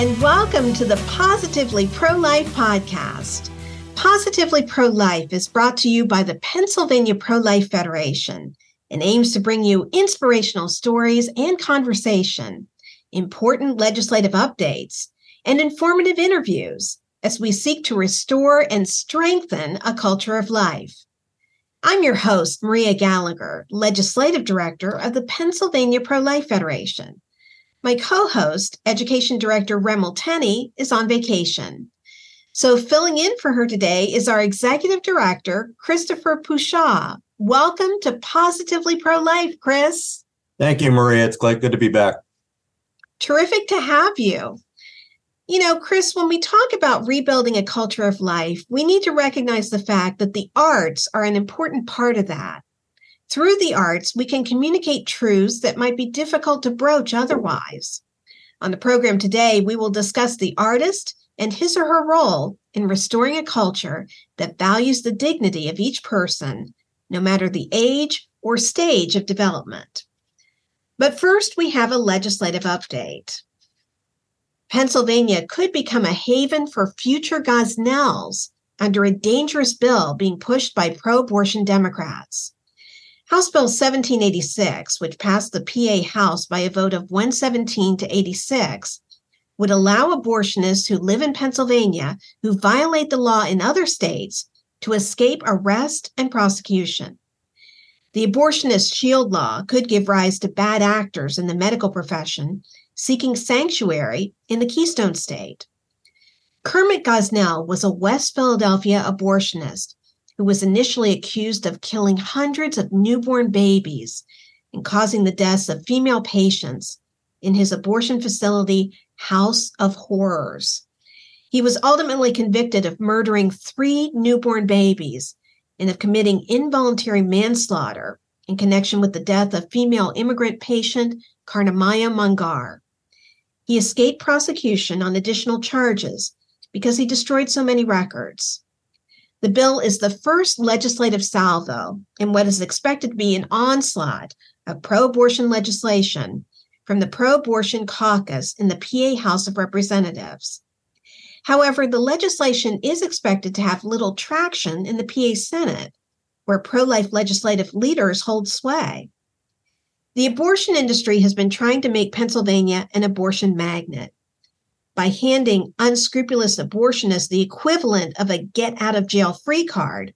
and welcome to the Positively Pro Life podcast. Positively Pro Life is brought to you by the Pennsylvania Pro Life Federation and aims to bring you inspirational stories and conversation, important legislative updates, and informative interviews as we seek to restore and strengthen a culture of life. I'm your host, Maria Gallagher, Legislative Director of the Pennsylvania Pro Life Federation. My co host, Education Director Remel Tenney, is on vacation. So, filling in for her today is our Executive Director, Christopher Pushaw. Welcome to Positively Pro Life, Chris. Thank you, Maria. It's glad good to be back. Terrific to have you. You know, Chris, when we talk about rebuilding a culture of life, we need to recognize the fact that the arts are an important part of that. Through the arts, we can communicate truths that might be difficult to broach otherwise. On the program today, we will discuss the artist and his or her role in restoring a culture that values the dignity of each person, no matter the age or stage of development. But first, we have a legislative update. Pennsylvania could become a haven for future Gosnells under a dangerous bill being pushed by pro abortion Democrats. House Bill 1786, which passed the PA House by a vote of 117 to 86, would allow abortionists who live in Pennsylvania who violate the law in other states to escape arrest and prosecution. The abortionist shield law could give rise to bad actors in the medical profession seeking sanctuary in the Keystone State. Kermit Gosnell was a West Philadelphia abortionist who was initially accused of killing hundreds of newborn babies and causing the deaths of female patients in his abortion facility, House of Horrors. He was ultimately convicted of murdering three newborn babies and of committing involuntary manslaughter in connection with the death of female immigrant patient Karnamaya Mongar. He escaped prosecution on additional charges because he destroyed so many records. The bill is the first legislative salvo in what is expected to be an onslaught of pro abortion legislation from the pro abortion caucus in the PA House of Representatives. However, the legislation is expected to have little traction in the PA Senate, where pro life legislative leaders hold sway. The abortion industry has been trying to make Pennsylvania an abortion magnet by handing unscrupulous abortionists the equivalent of a get out of jail free card,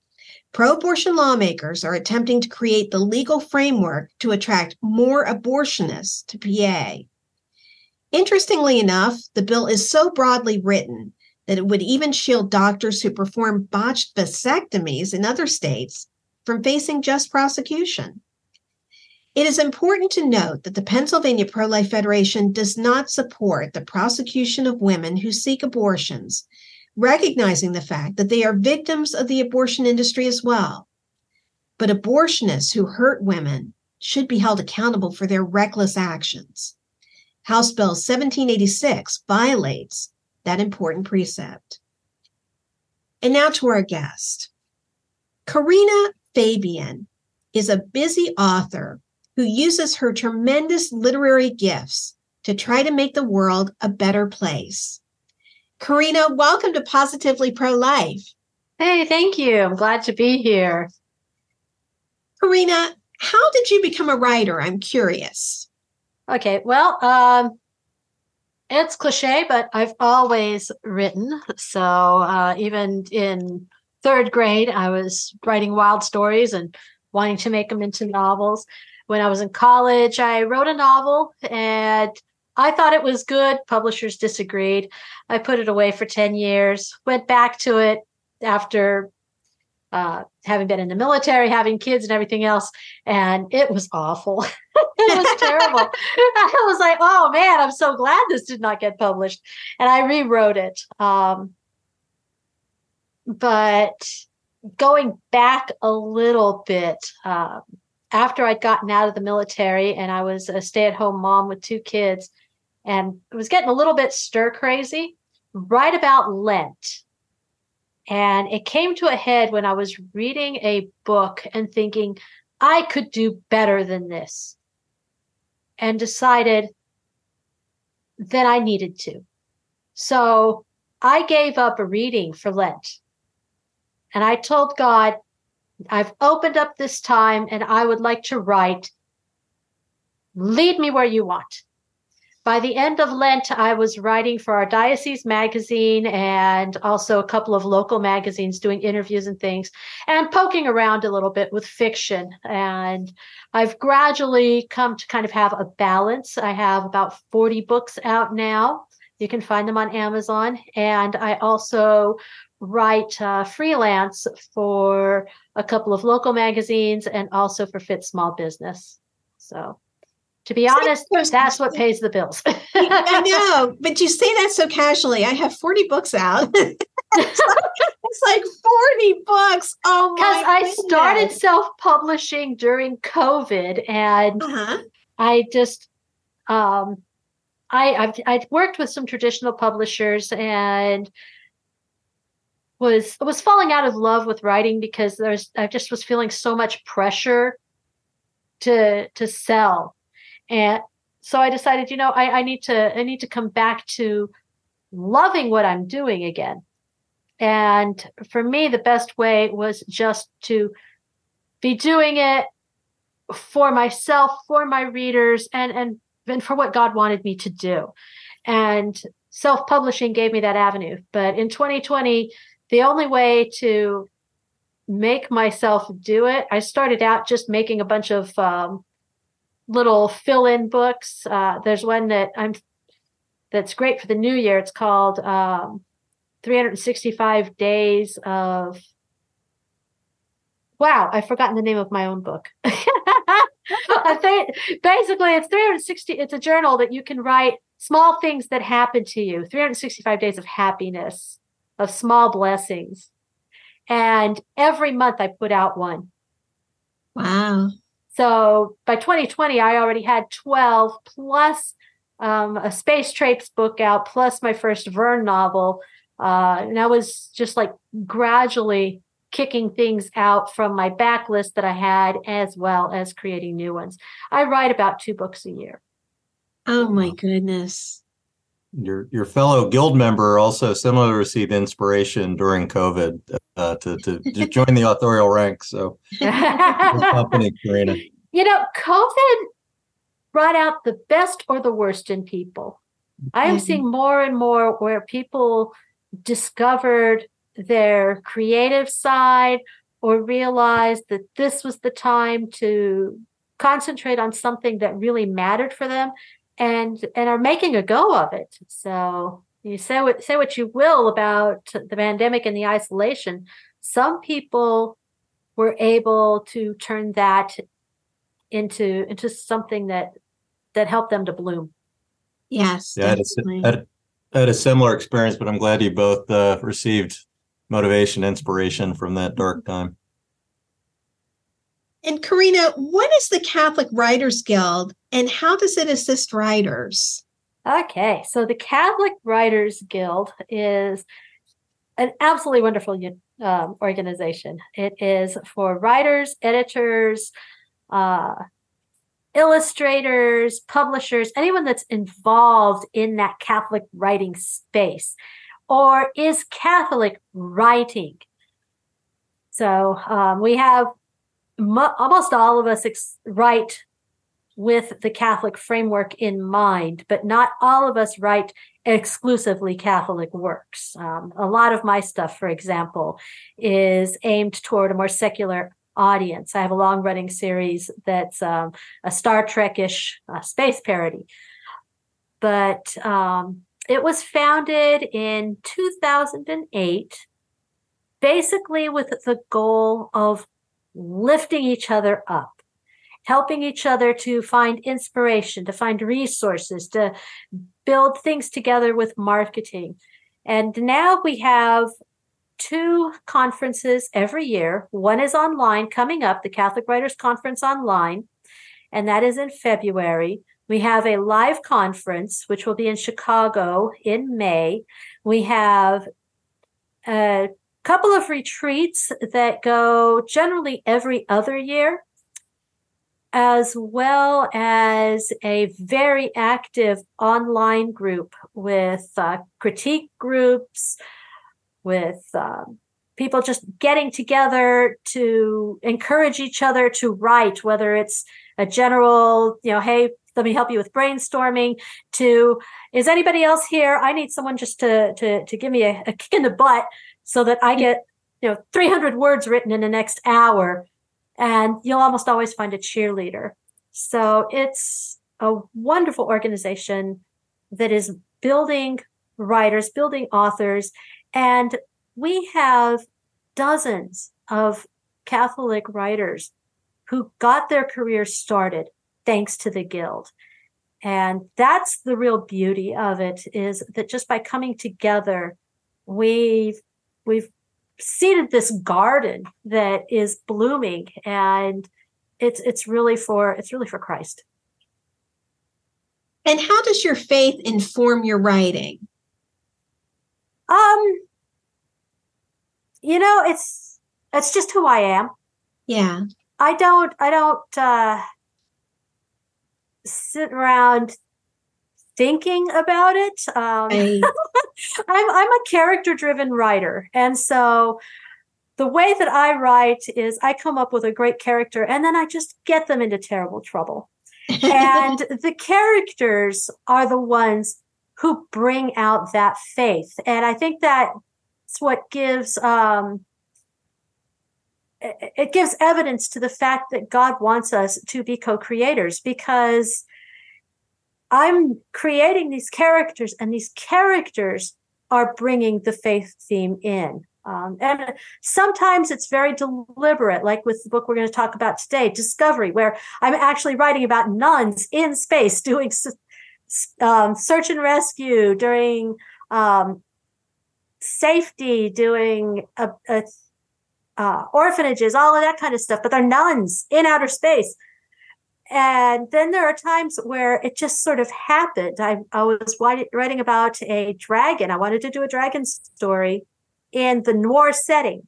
pro abortion lawmakers are attempting to create the legal framework to attract more abortionists to PA. Interestingly enough, the bill is so broadly written that it would even shield doctors who perform botched vasectomies in other states from facing just prosecution. It is important to note that the Pennsylvania Pro Life Federation does not support the prosecution of women who seek abortions, recognizing the fact that they are victims of the abortion industry as well. But abortionists who hurt women should be held accountable for their reckless actions. House Bill 1786 violates that important precept. And now to our guest. Karina Fabian is a busy author who uses her tremendous literary gifts to try to make the world a better place. Karina, welcome to Positively Pro Life. Hey, thank you. I'm glad to be here. Karina, how did you become a writer? I'm curious. Okay, well, um, it's cliche, but I've always written. So uh, even in third grade, I was writing wild stories and wanting to make them into novels when I was in college, I wrote a novel and I thought it was good. Publishers disagreed. I put it away for 10 years, went back to it after uh, having been in the military, having kids and everything else. And it was awful. it was terrible. I was like, oh man, I'm so glad this did not get published. And I rewrote it. Um, but going back a little bit, um, after I'd gotten out of the military and I was a stay at home mom with two kids and it was getting a little bit stir crazy right about Lent. And it came to a head when I was reading a book and thinking, I could do better than this. And decided that I needed to. So I gave up a reading for Lent. And I told God, I've opened up this time and I would like to write. Lead me where you want. By the end of Lent, I was writing for our diocese magazine and also a couple of local magazines doing interviews and things and poking around a little bit with fiction. And I've gradually come to kind of have a balance. I have about 40 books out now. You can find them on Amazon. And I also write uh, freelance for a couple of local magazines and also for Fit Small Business. So to be honest, that's what pays the bills. I know, but you say that so casually. I have 40 books out. it's, like, 40 books. Oh my Because I started self-publishing during COVID and uh-huh. I just um I I've I'd worked with some traditional publishers and was was falling out of love with writing because there's I just was feeling so much pressure to to sell and so I decided, you know, I, I need to I need to come back to loving what I'm doing again. And for me, the best way was just to be doing it for myself, for my readers, and and and for what God wanted me to do. And self-publishing gave me that avenue. But in 2020, the only way to make myself do it, I started out just making a bunch of um, little fill-in books. Uh, there's one that I'm that's great for the new year. It's called um, 365 Days of. Wow, I've forgotten the name of my own book. Basically it's 360. It's a journal that you can write small things that happen to you. 365 days of happiness, of small blessings, and every month I put out one. Wow. So by 2020, I already had 12 plus um, a Space Traipse book out, plus my first Vern novel. Uh, and I was just like gradually kicking things out from my backlist that I had, as well as creating new ones. I write about two books a year. Oh my goodness. Your your fellow guild member also similarly received inspiration during COVID uh, to, to, to join the authorial ranks. So, company, Karina. You know, COVID brought out the best or the worst in people. I am mm-hmm. seeing more and more where people discovered their creative side or realized that this was the time to concentrate on something that really mattered for them and and are making a go of it. So you say what say what you will about the pandemic and the isolation. Some people were able to turn that into into something that that helped them to bloom. Yes yeah I had, a, I, had, had, a similar experience but i'm glad you both uh, received motivation inspiration from that dark time and karina what is the catholic writers guild and how does it assist writers Okay, so the Catholic Writers Guild is an absolutely wonderful um, organization. It is for writers, editors, uh, illustrators, publishers, anyone that's involved in that Catholic writing space or is Catholic writing. So um, we have mo- almost all of us ex- write with the Catholic framework in mind, but not all of us write exclusively Catholic works. Um, a lot of my stuff, for example, is aimed toward a more secular audience. I have a long running series that's um, a Star Trek ish uh, space parody. But um, it was founded in 2008, basically with the goal of lifting each other up helping each other to find inspiration, to find resources, to build things together with marketing. And now we have two conferences every year. One is online coming up, the Catholic Writers Conference online, and that is in February. We have a live conference, which will be in Chicago in May. We have a couple of retreats that go generally every other year as well as a very active online group with uh, critique groups, with um, people just getting together to encourage each other to write, whether it's a general, you know, hey, let me help you with brainstorming to is anybody else here? I need someone just to to, to give me a, a kick in the butt so that i get you know 300 words written in the next hour. And you'll almost always find a cheerleader. So it's a wonderful organization that is building writers building authors and we have dozens of catholic writers who got their careers started thanks to the guild. And that's the real beauty of it is that just by coming together, we've we've seeded this garden that is blooming and it's it's really for it's really for Christ. And how does your faith inform your writing? Um you know, it's it's just who I am. Yeah. I don't I don't uh sit around thinking about it. Um, I'm I'm a character driven writer, and so the way that I write is I come up with a great character, and then I just get them into terrible trouble. and the characters are the ones who bring out that faith, and I think that's what gives um, it gives evidence to the fact that God wants us to be co-creators because I'm creating these characters and these characters are bringing the faith theme in. Um, and sometimes it's very deliberate, like with the book we're going to talk about today, Discovery, where I'm actually writing about nuns in space doing um, search and rescue, during um, safety, doing a, a uh, orphanages, all of that kind of stuff, but they're nuns in outer space. And then there are times where it just sort of happened. I, I was writing about a dragon. I wanted to do a dragon story in the noir setting.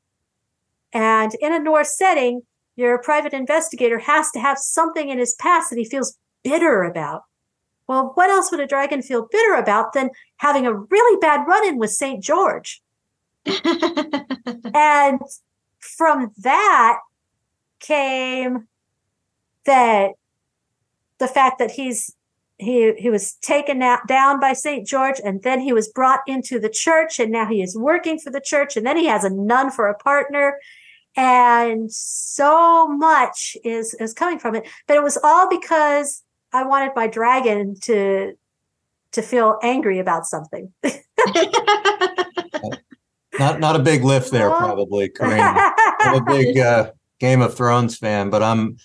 And in a noir setting, your private investigator has to have something in his past that he feels bitter about. Well, what else would a dragon feel bitter about than having a really bad run in with St. George? and from that came that the fact that he's he he was taken out, down by St. George and then he was brought into the church and now he is working for the church and then he has a nun for a partner and so much is is coming from it but it was all because I wanted my dragon to to feel angry about something Not not a big lift there, probably, Corinne. I'm a big uh, Game of Thrones fan, but I'm,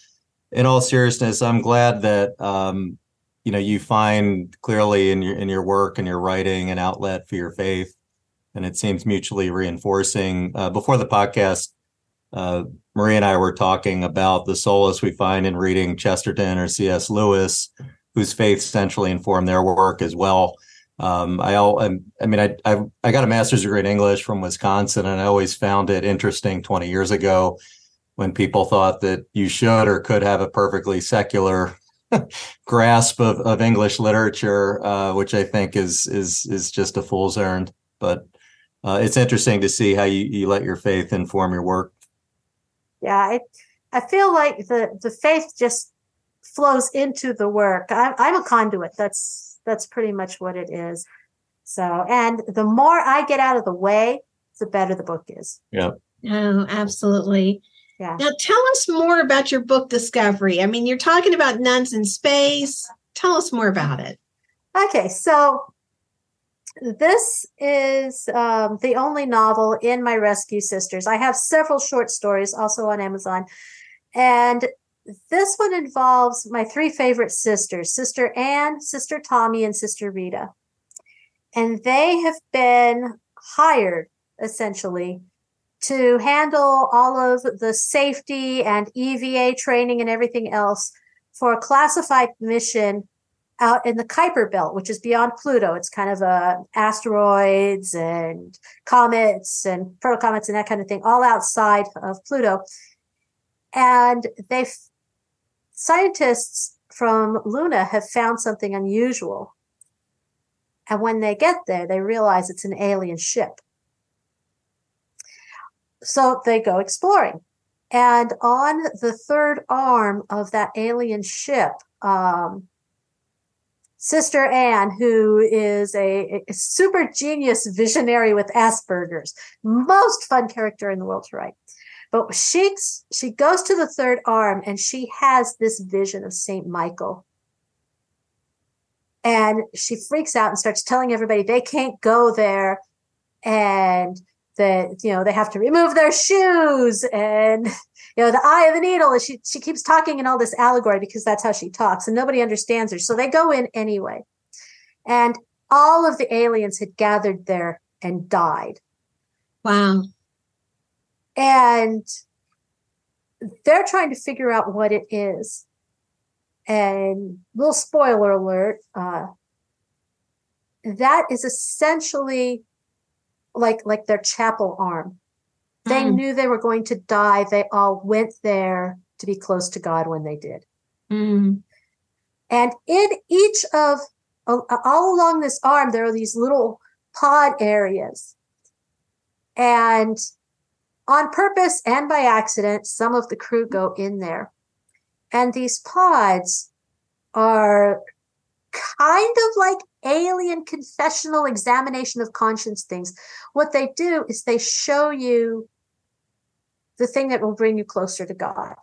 in all seriousness, I'm glad that um, you know you find clearly in your in your work and your writing an outlet for your faith, and it seems mutually reinforcing. Uh, before the podcast, uh, Marie and I were talking about the solace we find in reading Chesterton or C.S. Lewis, whose faith centrally informed their work as well. Um, I, I mean, I, I, I got a master's degree in English from Wisconsin, and I always found it interesting 20 years ago when people thought that you should or could have a perfectly secular grasp of, of English literature, uh, which I think is is is just a fool's errand. But uh, it's interesting to see how you, you let your faith inform your work. Yeah, it, I feel like the the faith just flows into the work. I'm, I'm a conduit. That's that's pretty much what it is. So, and the more I get out of the way, the better the book is. Yeah. Oh, absolutely. Yeah. Now, tell us more about your book, Discovery. I mean, you're talking about nuns in space. Tell us more about it. Okay, so this is um, the only novel in my Rescue Sisters. I have several short stories also on Amazon. And this one involves my three favorite sisters Sister Anne, Sister Tommy, and Sister Rita. And they have been hired essentially to handle all of the safety and EVA training and everything else for a classified mission out in the Kuiper Belt, which is beyond Pluto. It's kind of uh, asteroids and comets and protocomets and that kind of thing, all outside of Pluto. And they scientists from Luna have found something unusual. And when they get there, they realize it's an alien ship. So they go exploring. And on the third arm of that alien ship, um, Sister Anne, who is a, a, super genius visionary with Asperger's, most fun character in the world to write. But she she goes to the third arm and she has this vision of Saint Michael. And she freaks out and starts telling everybody they can't go there. And that you know they have to remove their shoes and you know the eye of the needle. And she she keeps talking in all this allegory because that's how she talks and nobody understands her. So they go in anyway. And all of the aliens had gathered there and died. Wow and they're trying to figure out what it is and little spoiler alert uh, that is essentially like like their chapel arm. They mm. knew they were going to die. They all went there to be close to God when they did. Mm. And in each of all along this arm, there are these little pod areas. And on purpose and by accident, some of the crew go in there. And these pods are kind of like alien confessional examination of conscience things. What they do is they show you the thing that will bring you closer to God.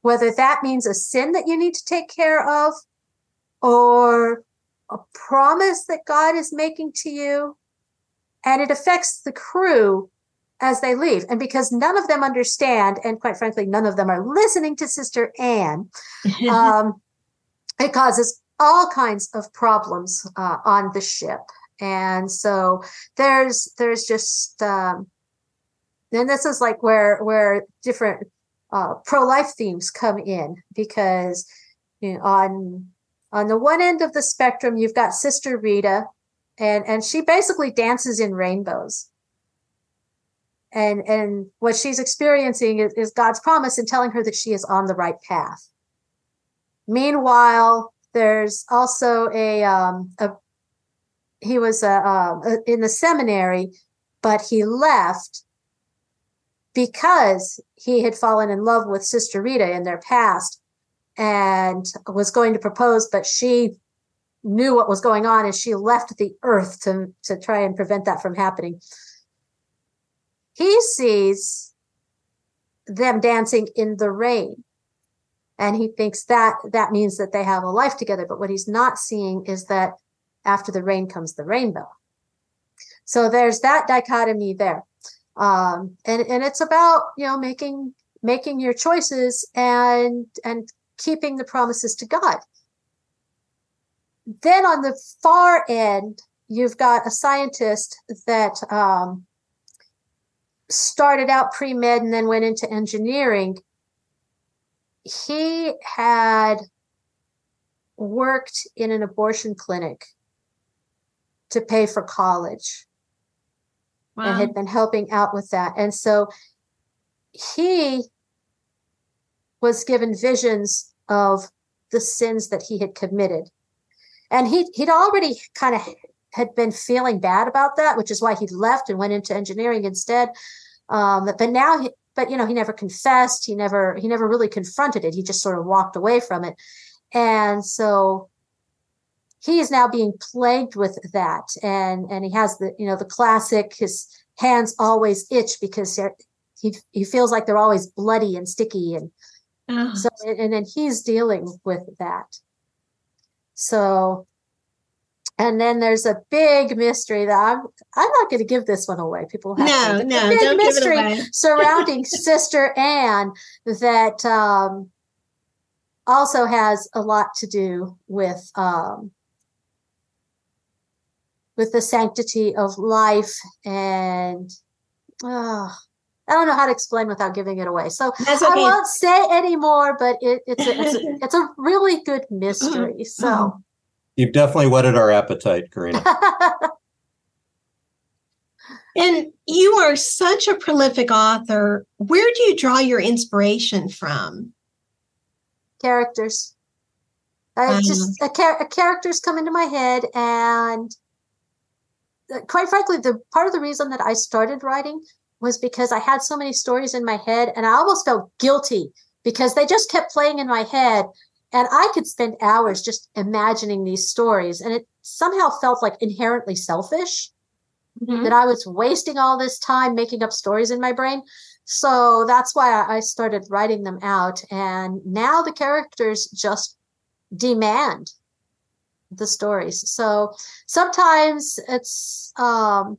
Whether that means a sin that you need to take care of or a promise that God is making to you. And it affects the crew as they leave. And because none of them understand, and quite frankly, none of them are listening to Sister Anne, um, it causes all kinds of problems uh, on the ship and so there's there's just um and this is like where where different uh, pro-life themes come in because you know, on on the one end of the spectrum you've got sister rita and and she basically dances in rainbows and and what she's experiencing is, is god's promise and telling her that she is on the right path meanwhile there's also a, um, a he was a, um, a, in the seminary, but he left because he had fallen in love with Sister Rita in their past and was going to propose, but she knew what was going on and she left the earth to, to try and prevent that from happening. He sees them dancing in the rain. And he thinks that that means that they have a life together. But what he's not seeing is that after the rain comes the rainbow. So there's that dichotomy there. Um, and and it's about you know making making your choices and and keeping the promises to god. Then on the far end you've got a scientist that um, started out pre-med and then went into engineering he had worked in an abortion clinic to pay for college wow. and had been helping out with that. And so he was given visions of the sins that he had committed. And he he'd already kind of had been feeling bad about that, which is why he left and went into engineering instead. Um, but now he, but you know he never confessed. He never he never really confronted it. He just sort of walked away from it. And so he is now being plagued with that. And and he has the you know the classic his hands always itch because he he feels like they're always bloody and sticky and oh. so and then he's dealing with that. So and then there's a big mystery that I'm I'm not going to give this one away. People have no, to. no, big don't mystery give it away. surrounding Sister Anne that um, also has a lot to do with um, with the sanctity of life and oh, I don't know how to explain without giving it away. So okay. I won't say anymore, but it, it's, a, it's, a, it's a really good mystery. So. You've definitely whetted our appetite, Karina. and you are such a prolific author. Where do you draw your inspiration from? characters. I Um, just a, char- a characters come into my head, and uh, quite frankly, the part of the reason that I started writing was because I had so many stories in my head, and I almost felt guilty because they just kept playing in my head, and I could spend hours just imagining these stories, and it somehow felt like inherently selfish Mhm. that I was wasting all this time making up stories in my brain. So that's why I I started writing them out. And now the characters just demand the stories. So sometimes it's um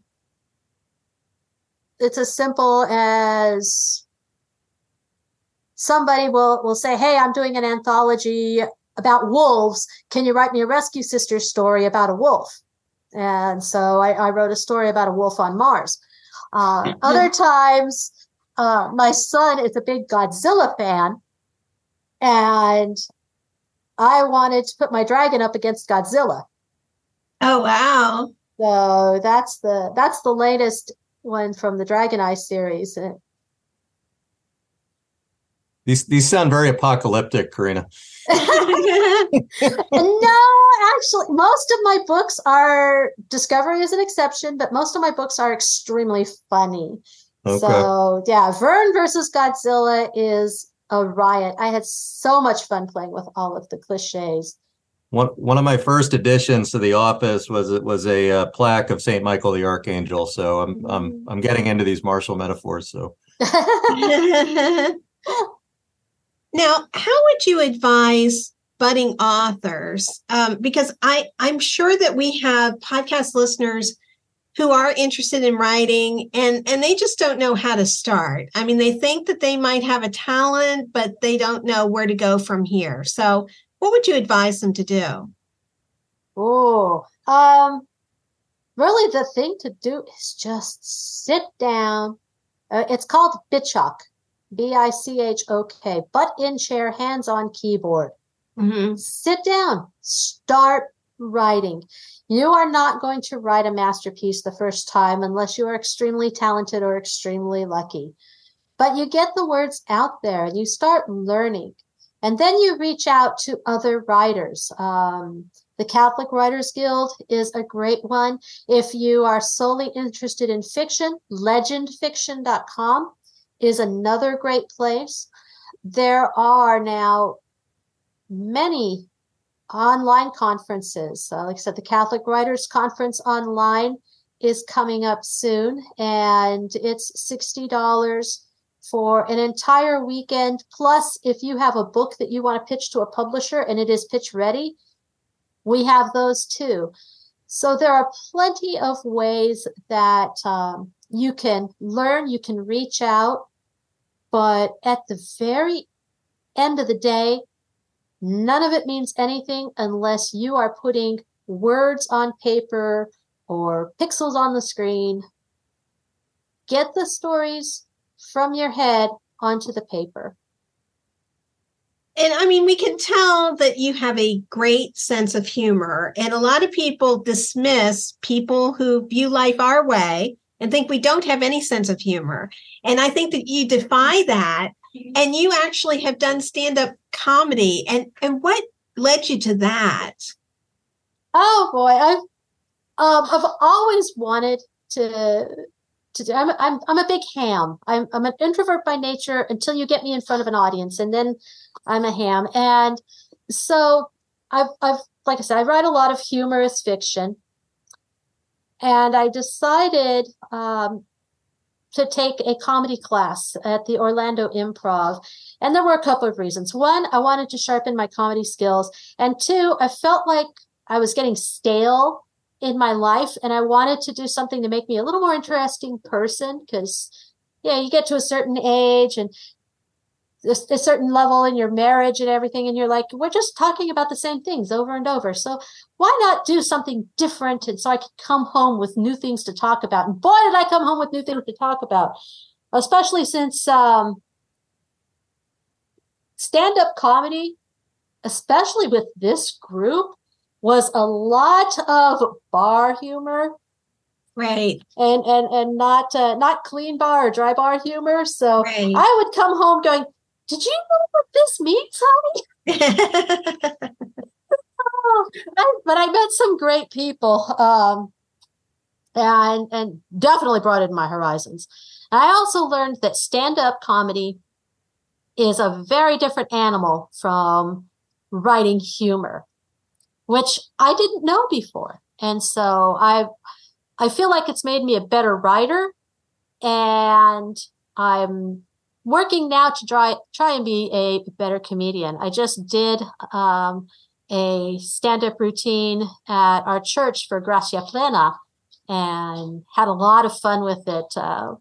it's as simple as somebody will will say, "Hey, I'm doing an anthology about wolves. Can you write me a Rescue Sisters story about a wolf?" And so I, I wrote a story about a wolf on Mars. Uh, other times, uh, my son is a big Godzilla fan, and I wanted to put my dragon up against Godzilla. Oh wow. So that's the that's the latest one from the Dragon Eye series. Uh, These these sound very apocalyptic, Karina. no, actually, most of my books are Discovery is an exception, but most of my books are extremely funny. Okay. So yeah, Vern versus Godzilla is a riot. I had so much fun playing with all of the cliches. One one of my first additions to the office was it was a uh, plaque of Saint Michael the Archangel. So I'm I'm I'm getting into these martial metaphors. So now, how would you advise budding authors? Um, because I I'm sure that we have podcast listeners who are interested in writing and and they just don't know how to start. I mean, they think that they might have a talent, but they don't know where to go from here. So, what would you advise them to do? Oh, um, really, the thing to do is just sit down. Uh, it's called BICHOK, B I C H O K, butt in chair, hands on keyboard. Mhm. Sit down, start writing. You are not going to write a masterpiece the first time unless you are extremely talented or extremely lucky. But you get the words out there and you start learning. And then you reach out to other writers. Um, the Catholic Writers Guild is a great one. If you are solely interested in fiction, legendfiction.com is another great place. There are now many online conferences. Uh, like I said, the Catholic Writers Conference online is coming up soon, and it's $60 for an entire weekend. Plus, if you have a book that you want to pitch to a publisher and it is pitch ready, we have those too. So there are plenty of ways that um, you can learn, you can reach out, but at the very end of the day, none of it means anything unless you are putting words on paper or pixels on the screen. Get the stories from your head onto the paper. And I mean, we can tell that you have a great sense of humor. And a lot of people dismiss people who view life our way and think we don't have any sense of humor. And I think that you defy that. And you actually have done stand up comedy. And, and what led you to that? Oh boy, I've um, I've always wanted to to do. I'm I'm I'm a big ham. I'm I'm an introvert by nature until you get me in front of an audience, and then I'm a ham. And so I've I've like I said, I write a lot of humorous fiction, and I decided um, to take a comedy class at the Orlando Improv. And there were a couple of reasons. One, I wanted to sharpen my comedy skills, and two, I felt like I was getting stale in my life and I wanted to do something to make me a little more interesting person because yeah, you get to a certain age and a, a certain level in your marriage and everything and you're like we're just talking about the same things over and over. So why not do something different and so I could come home with new things to talk about. And boy did I come home with new things to talk about. Especially since um stand-up comedy especially with this group was a lot of bar humor Right. and and and not uh, not clean bar or dry bar humor. So Right. I would come home going, "Did you know what this means, honey?" oh, but I met some great people, um, and and definitely broadened my horizons. I also learned that stand up comedy is a very different animal from writing humor, which I didn't know before. And so I I feel like it's made me a better writer and I'm working now to try try and be a better comedian. I just did um, a stand-up routine at our church for Gracia Plena and had a lot of fun with it. Uh,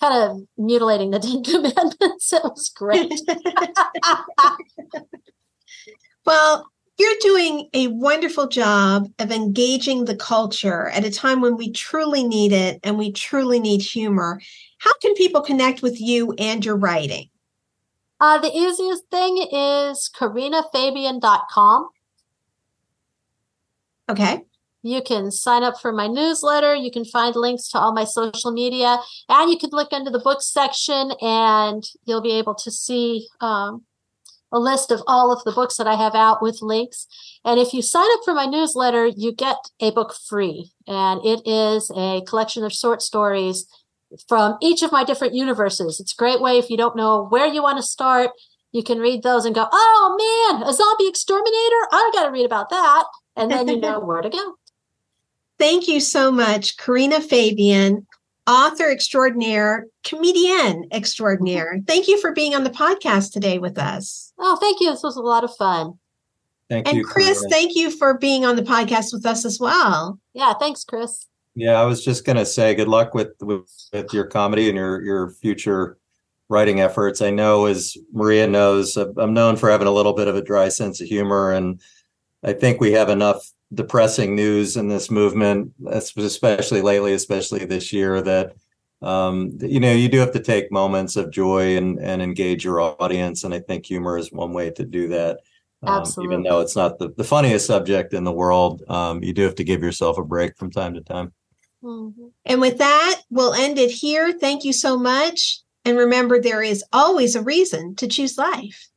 kind of mutilating the Ten Commandments. it was great. well, you're doing a wonderful job of engaging the culture at a time when we truly need it and we truly need humor. How can people connect with you and your writing? Uh, the easiest thing is karinafabian.com. Okay. You can sign up for my newsletter. You can find links to all my social media, and you can look under the books section, and you'll be able to see um, a list of all of the books that I have out with links. And if you sign up for my newsletter, you get a book free, and it is a collection of short stories from each of my different universes. It's a great way if you don't know where you want to start. You can read those and go, oh man, a zombie exterminator? I got to read about that. And then you know where to go. Thank you so much, Karina Fabian, author extraordinaire, comedian extraordinaire. Mm-hmm. Thank you for being on the podcast today with us. Oh, thank you. This was a lot of fun. Thank and you. Chris, Karina. thank you for being on the podcast with us as well. Yeah, thanks, Chris. Yeah, I was just gonna say good luck with, with with your comedy and your your future writing efforts. I know, as Maria knows, I'm known for having a little bit of a dry sense of humor, and I think we have enough depressing news in this movement, especially lately, especially this year, that um, you know you do have to take moments of joy and and engage your audience, and I think humor is one way to do that. Um, Absolutely. even though it's not the, the funniest subject in the world, um, you do have to give yourself a break from time to time. Mm-hmm. And with that, we'll end it here. Thank you so much. And remember, there is always a reason to choose life.